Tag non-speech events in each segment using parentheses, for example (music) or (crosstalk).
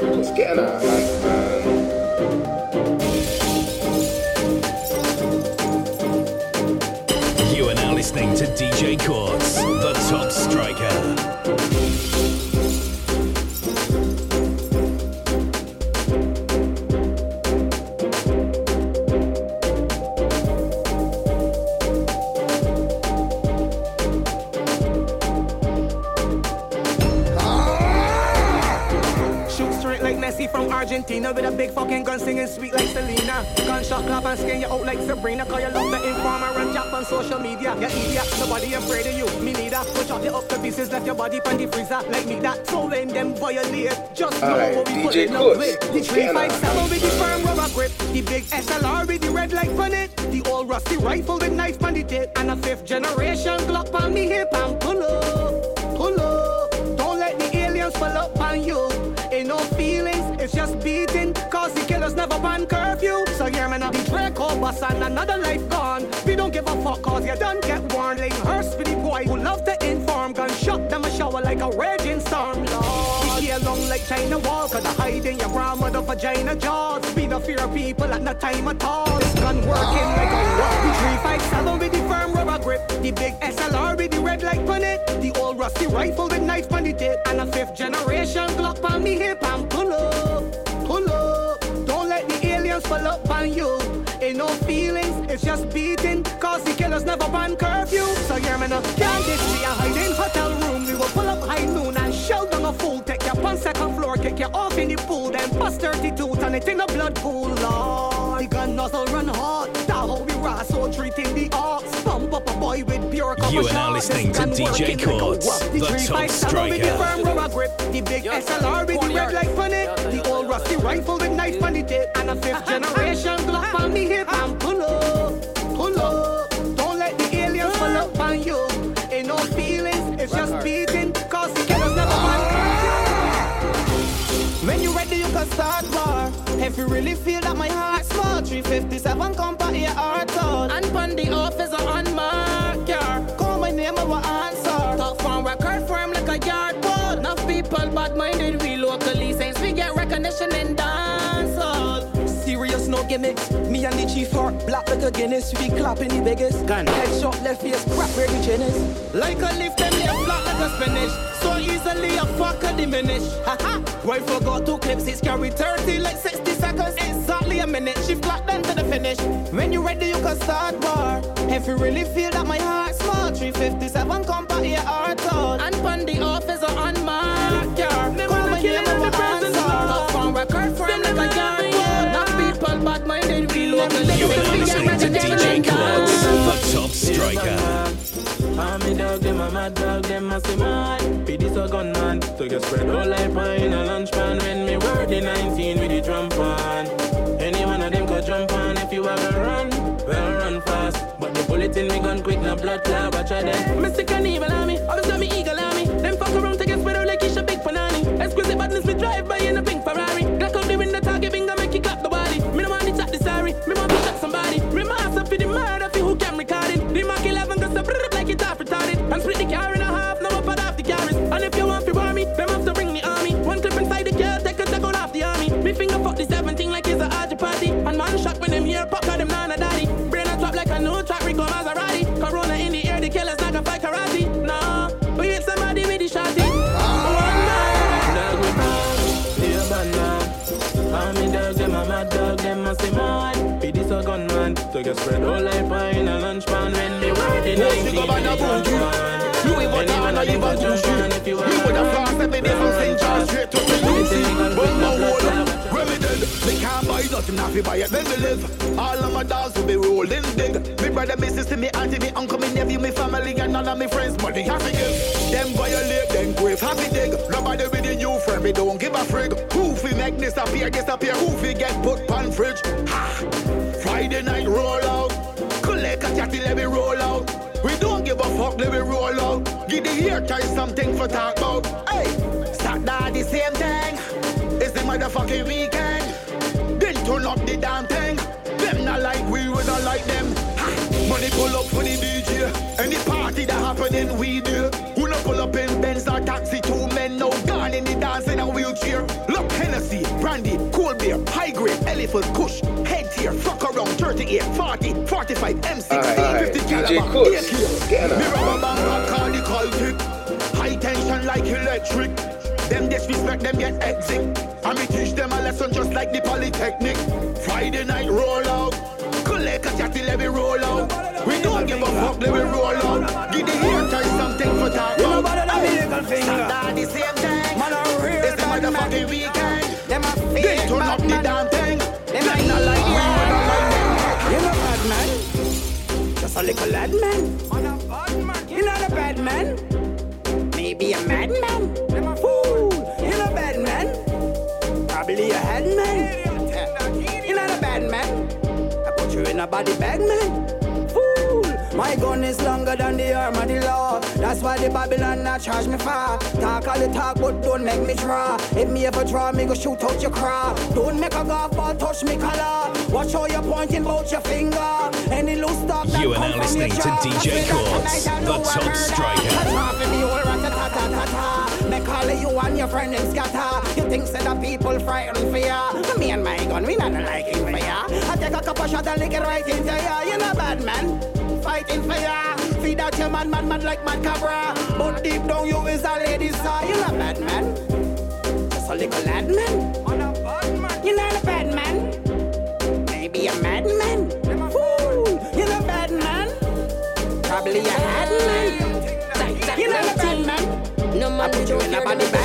You are now listening to DJ Courtz, the top striker. Argentina with a big fucking gun singing sweet like Selena. Gunshot clap and skin you out like Sabrina. Cause you love the informer and jump on social media. You idiot, nobody afraid of you. Me neither. We'll chop you up to pieces, left your body pan the freezer like me that. So when them violate, just know Aye, what we put DJ in Kush, with. The what's going 357 with the firm rubber grip. The big SLR with the red light on it. The old rusty rifle with knife on the tip. And a fifth generation Glock on me hip and pull up, pull up. Don't let the aliens pull up on you. Ain't no feelings, it's just beating. Killers never ban curfew. So me now, the Draco bus and another life gone. We don't give a fuck cause you done get warning. Hearse for the boy who love to inform. Gunshot them a shower like a raging storm. Lord. We long like China wall, cause I hide in your grandmother vagina jaws. Be the fear of people at no time at all. Gun working like a rock. The 357 with the firm rubber grip. The big SLR with the red light on it. The old rusty rifle with knife on the tip. And a fifth generation Glock on me hip and pull up, on you. Ain't no feelings, it's just beating. Cause the killers never ban curfew. So me now, can't this be a hiding hotel room? We will pull up high noon and shout down a fool. Take up on second floor, kick you off in the pool. Then bust 32, turn it in a blood pool. Lord, the gun nozzle run hot. You are now shots. listening to DJ working Courtz, wop. the top 357 with the striker. firm rubber grip. The big SLR with the red light on it. The old rusty rifle with knife on the tip. And a fifth (laughs) generation Glock on me hip and pull up, pull up. Don't let the aliens pull up on you. Ain't no feelings, it's just beating. Cause the killers never mind. When you ready, you can start war. If you really feel that my heart's small, 357 come by get recognition in dance hall. Serious, no gimmicks. Me and the chief are black like a Guinness. We clapping the biggest. Gun. Headshot, left face, crap where the chin is. Like a lift, them left flat like a spinach. So easily a fucker diminish. Haha. Why forgot two clips, it's carry 30 like 60 seconds. Exactly a minute. She flat them to the finish. When you ready, you can start war. If you really feel that my heart's small, 357 come by your heart all. And pon the officer on striker. I'm me dog, them a mad dog, them a say mad. Be this a gunman, so get spread all pie in a lunch pan. When me word the 19 with the drum pan. Any one of them could jump on if you a run. Well, run fast. But the bullet in me gun quick, no blood clot, watch out them. Mystic and evil finger fuck the 17 like it's a RG party. And man shot when them here, pop out them nana daddy. Brain on top like a new track, Rico Maserati. Corona in the air, the killers not gonna fight karate. Nah, we hit somebody with the shotty. Man, they a man. I'm me dog, them a mad dog, them a say mad. Be this a gunman, so get spread all like pie in a lunch pan. When me work the 19, go by the boogie. Louis Vuitton, I live a bougie. We would have fast every day not fi buy it, then me live. All of my dogs will be rolling big. Me brother, me sister, me auntie, me uncle, me nephew, me family, and none of me friends money happy give. Them violate, them grave happy dig. Nobody with a new friend, me don't give a frig. Who fi make disappear, disappear? Who fi get put pan fridge? Ha! Friday night roll out. Collect a chatty, let me roll out. We don't give a fuck, let me roll out. Give the ear tie something for talk about. Hey, Saturday the same thing. It's the motherfucking weekend. Then turn up the damn thing. Them not like we, we not like them. Ha! Money pull up for the DJ. Any party that happening, we do. Who not pull up in Benz or taxi? Two men now gone in the dance in a wheelchair. Look, Hennessy rifle, kush, head here, fuck around, 38, 40, 45, M16, Aye, 50 DJ caliber, Kush, AK. get Me her. rubber band call the cultic. High tension like electric. Them disrespect them get exit. Teach a lesson just like the polytechnic. Friday night roll out. Collect a chatty let me roll out. We don't give a fuck let me roll out. Give the haters something for talk You know about. better than me, little finger. Start the same thing. Man, a real It's the motherfucking weekend. Them a They turn up the damn thing. Them Them a not like we, we not like them. You know bad man. Just a little lad man. You know the bad man. Maybe a madman. Body bag man. Fool. My gun is longer than the arm of the law. That's why the Babylon not charge me for. Talk all the talk, but don't make me draw. If me ever draw, me go shoot out your craw. Don't make a golf ball touch me color. Watch how you're pointing out your finger. Any loose talk that You are now listening to. DJ I feel that Courtz, tonight I the top striker. You and your friend them scatter. You think say the people frightened for ya? Me and my gun, we not liking for ya. I take a couple shot and lick it right into ya. You know bad man, fighting for ya. Feed out your man, man, man like mad cabra. But deep down you is a lady, sir. You know bad man, just a little lad man. You know the bad man, maybe a madman. Fool, you know bad man, probably a had man. You know the bad man. No man put you in a body bag.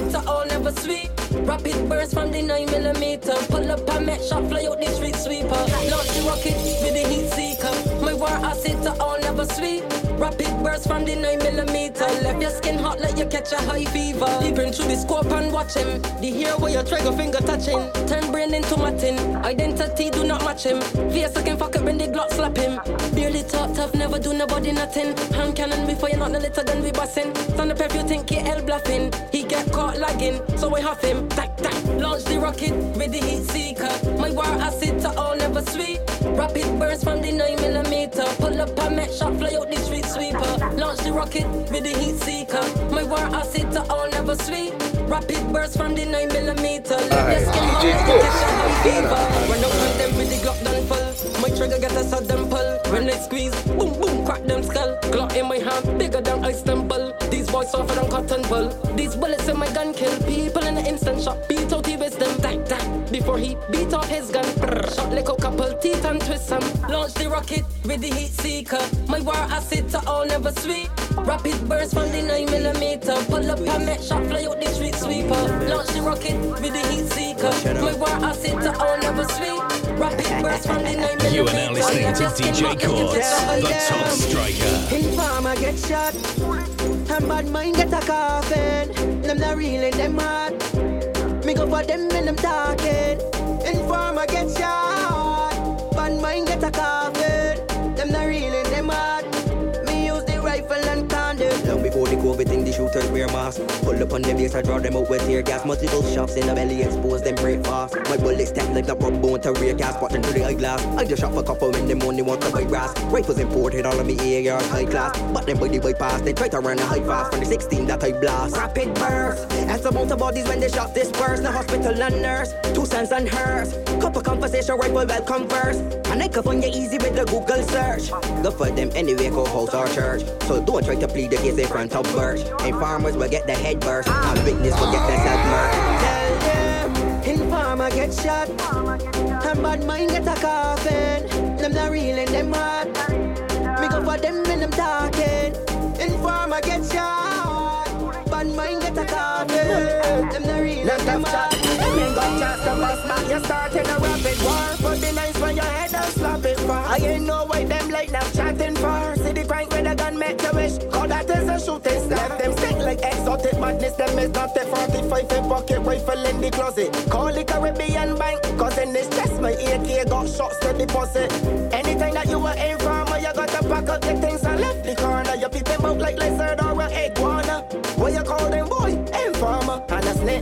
To all never sweet. Rapid burst from the 9 millimeter. Pull up a met shot, fly out the street sweeper. Lousy rocket with the heat seeker. War acid to all never sweet. Rapid burst from the 9 millimeter. Left your skin hot like you catch a high fever. Peeping through the scope and watch him. The hair where your trigger finger touching. Turn brain into matin. Identity do not match him. Face can fuck up when the Glock slap him. Barely talk tough, never do nobody nothing. Hand cannon before you're not no little gun we bussin'. Stand up if you think he L bluffing. He get caught lagging, so we huff him. Tack tack, launch the rocket with the heat seeker. My war acid to all never sweet. Rapid burst from the 9 millimeter. Pull up a met shot, fly out the street sweeper. Launch the rocket with the heat seeker. My war acid to all never sweet. Rapid burst from the 9 millimeter. Let your skin hot DJ like you Kush. catch a high fever. Run out on them with the Glock done full. My trigger get a sudden pull. When they squeeze, boom boom, crack them skull. Glock in my hand, bigger than Istanbul. These boys softer than cotton wool. These bullets in my gun kill people in an instant shot. Beat out the wisdom. Before he beat off his gun, Brr. shot like a couple teeth and twist some. Launch the rocket with the heat seeker. My war acid to all never sweet. Rapid burst from the 9 millimeter. Pull up a met shot, fly out the street sweeper. Launch the rocket with the heat seeker. My war acid to all never sweet. Rapid burst from the 9 millimeter. You are now listening to DJ Courtz, the top striker. Informer get shot, and bad mind get a coffin. Them not real in them heart. Me go for them when them talking. Informer get shot, bad mind get a coffin. COVID thing, the shooters wear masks. Pull up on the base, I draw them out with tear gas. Multiple shots in the belly, expose them break fast. My bullets step like the rub bone to rear gas, watching through the eyeglass. I just shot for couple when them only want to buy grass. Rifles imported, all of me AR high class. But them body bypass, they try to run a high fast. From the 16 that I blast. Rapid burst. As amount of bodies when the shot disperse. The hospital and nurse. Two sons and hers. Couple conversation rifle well converse. And I can find you easy with the Google search. Go for them anyway, go house or church. So don't try to plead the case in front of birch. And farmers will get the head burst. Ah. And witness will get the ah. self murder. Tell them, informer get shot, and bad mind get a coffin. Them not real in them heart. Me go for them when them talking. Informer get shot, bad mind get a coffin. Them not real in them. Them ain't got chance to bust back. You starting a rapid war. Put the your head and it. I ain't know why them like them for. See the a gun make you wish. Call that is a shooting them sick like exotic madness. Them is not the 45 in pocket rifle in the closet. Call the Caribbean bank. Cause in this chest my AK got shots to deposit.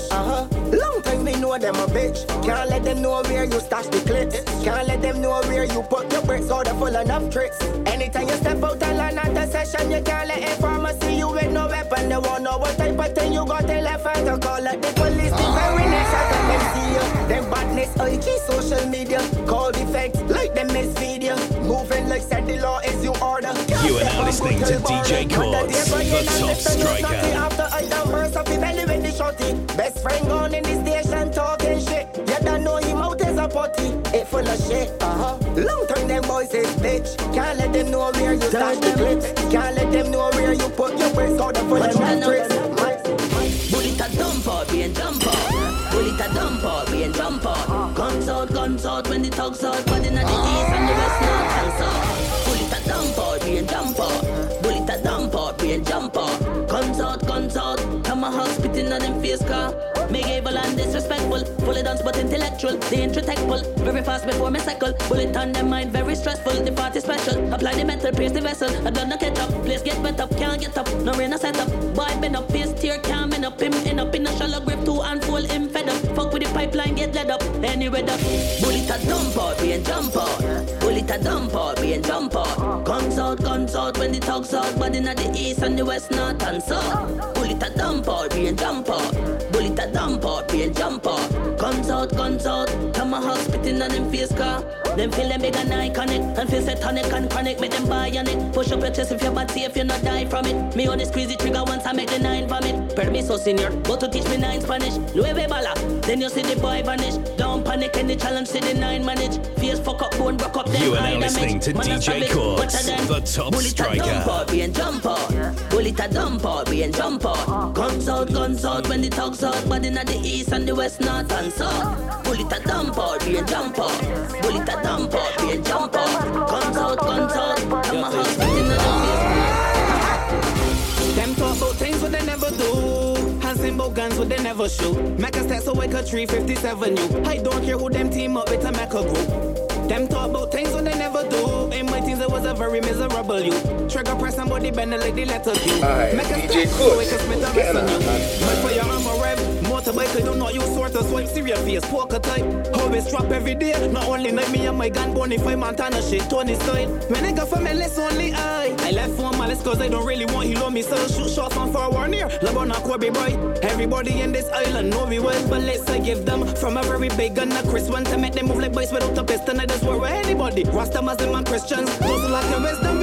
Snitch. Uh huh. Long time we know know them a bitch. Can't let them know where you stash the clips. Can't let them know where you put your bricks. All the full enough tricks. Anytime you step out and learn at the session, you can't let informers see you with no weapon. They won't know what type of thing you got in left hand to call it the police. The very next time them see you. Them badness, IG, social media. Call effects like them miss video. Moving like said the law is you order. You are now listening to DJ Courtz, the top striker. After I down first of evaluate the shorty. Best friend gone in the station talking shit. You don't know him out as a potty. It full of shit, uh-huh. Long time them boys is bitch. Can't let them know where you stash the clips. Can't let them know where you put your bricks. All the full of tricks. Bullet a dump out, being jump out. Bullet a dump out, being jump out. Guns out, guns out when the thugs out. But in the east and the west, north and south. Bullet a dump out, being jump out. Bullet a dump out, being jump out. Guns out, guns out. Tomahawk spitting on them face car. Able and disrespectful. Fully dance but intellectual. The introtechful. Very fast before me cycle. Bullet on them mind, very stressful. The party special. Apply the metal, pierce the vessel. I no catch up. Place get up, can't get up. No rain, no set up. Boy, been up, face tear, can't up. Him in up in a shallow grip, two and full him fed up. Fuck with the pipeline, get led up. Anyway, the bullet a dump out, being jump out. Bullet a dump out, being jump out. Guns out, guns out when the thugs out. But in the east and the west, north and south. Bullet a dump out, being jump out. Dump out, being jump out. Guns out, guns out. Tomahawk spitting on them face car. Them feel them big and iconic. And feel set tonic and chronic. Make them bionic. Push up your chest if you're bad safe, you not die from it. Me only squeeze the trigger once I make the nine vomit. Per me so senior, go to teach me nine Spanish. Nueve bala. Then you see the boy vanish. Don't panic any challenge, see the nine manage. Face fuck up, bone broke up, then You are now listening to Man, DJ savage. Courtz, Better than the top Bullet a striker. dump out, being jump out. Bullet a dump out, jump out. Guns out, guns out when the thugs out. But in the east and the west, north and south. Bullet a dump out, being jump out. Bullet a dump out, being jump out. Guns out, guns out. Tomahawk spitting on the Them talk about things what they never do. Hands in both guns what they never shoot. Make a stats away a 357 you. I don't care who them team up with a make a group. Them talk about things what they never do. In my teens, I was a very miserable you. Trigger press somebody bend like the letter Q. Aye, Make a DJ stats Kush. away a split a Get rest on you. My. Motorbike, I do not know you sort of swipe serious face. Poker type. Always drop every day. Not only night me and my gun bonify Montana shit. Tony style. When I got from LS only I. I left for malice cause I don't really want he love me. So shoot shots on far war near. Or Kobe Bryant. Everybody in this island know me well. But let's I give them from a very big gun a Chris one to make them move like boys without a pistol. I just with anybody. Rasta Muslim and Christians. Those lack the wisdom,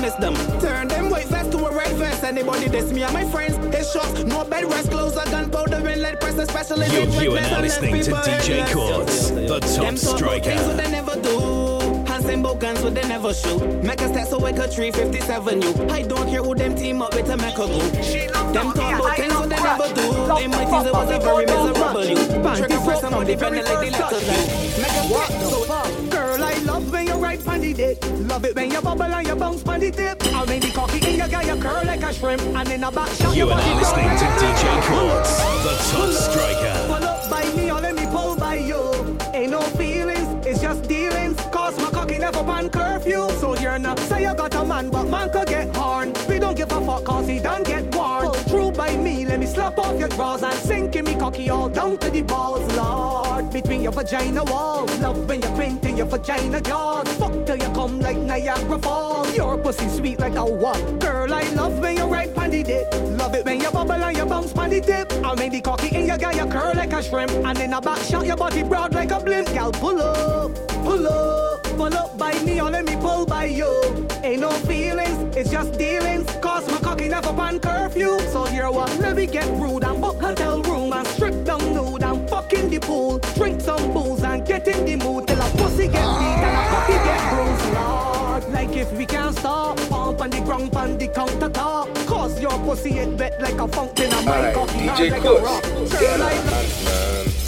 we make them parents miss them. Turn them white vest to a red vest. Anybody diss me and my friends. It's shots. No bed rest clothes or gunpowder and lead press especially. You, in you are drink now less and listening to less people DJ endless. Courtz, the top Them talk things what striker. they never do. Hands in both guns what they never shoot. Make a stats so like a 357 you. I don't care who them team up with a make a group. Them talk about things what they never do. In my teens it was a very miserable you. Trigger press and body bend it like the letters you. Make a stats so Girl, I love when you ride on the dick. Love it when you bubble and you bounce on the tip. I mean the cocky in your guy, you curl like a shrimp. And in a back shot, You your are listening to DJ. Courtz, the top striker. Pull up by me or let me pull by you. Ain't no feelings, it's just dealings. Cause my cocky never ban curfew. So you're not say you got a man, but man could get horn. We don't give a fuck cause he don't get slap off your drawers and sink in me cocky oh, all down to the balls, Lord. Between your vagina walls. Love when you're painting your vagina jaws. Fuck till you come like Niagara Falls. Your pussy sweet like a what? Girl, I love when you ride on dick. Love it when you bubble and you bounce on the tip. I make the cocky in your guy, you curl like a shrimp. And in a back shot, your body broad like a blimp. Gal, pull up, pull up, pull up by me or let me pull by you. Ain't no feelings, it's just dealings. Never pan curfew. So you're what? Let me get rude and book hotel room and strip down nude and fuck in the pool. Drink some booze and get in the mood till a pussy get beat and a cocky get bruised. Lord, like if we can't stop, pump on the ground, on the counter top. Cause your pussy is wet like a fountain and my cocky hard DJ like a rock. Girl, on, man.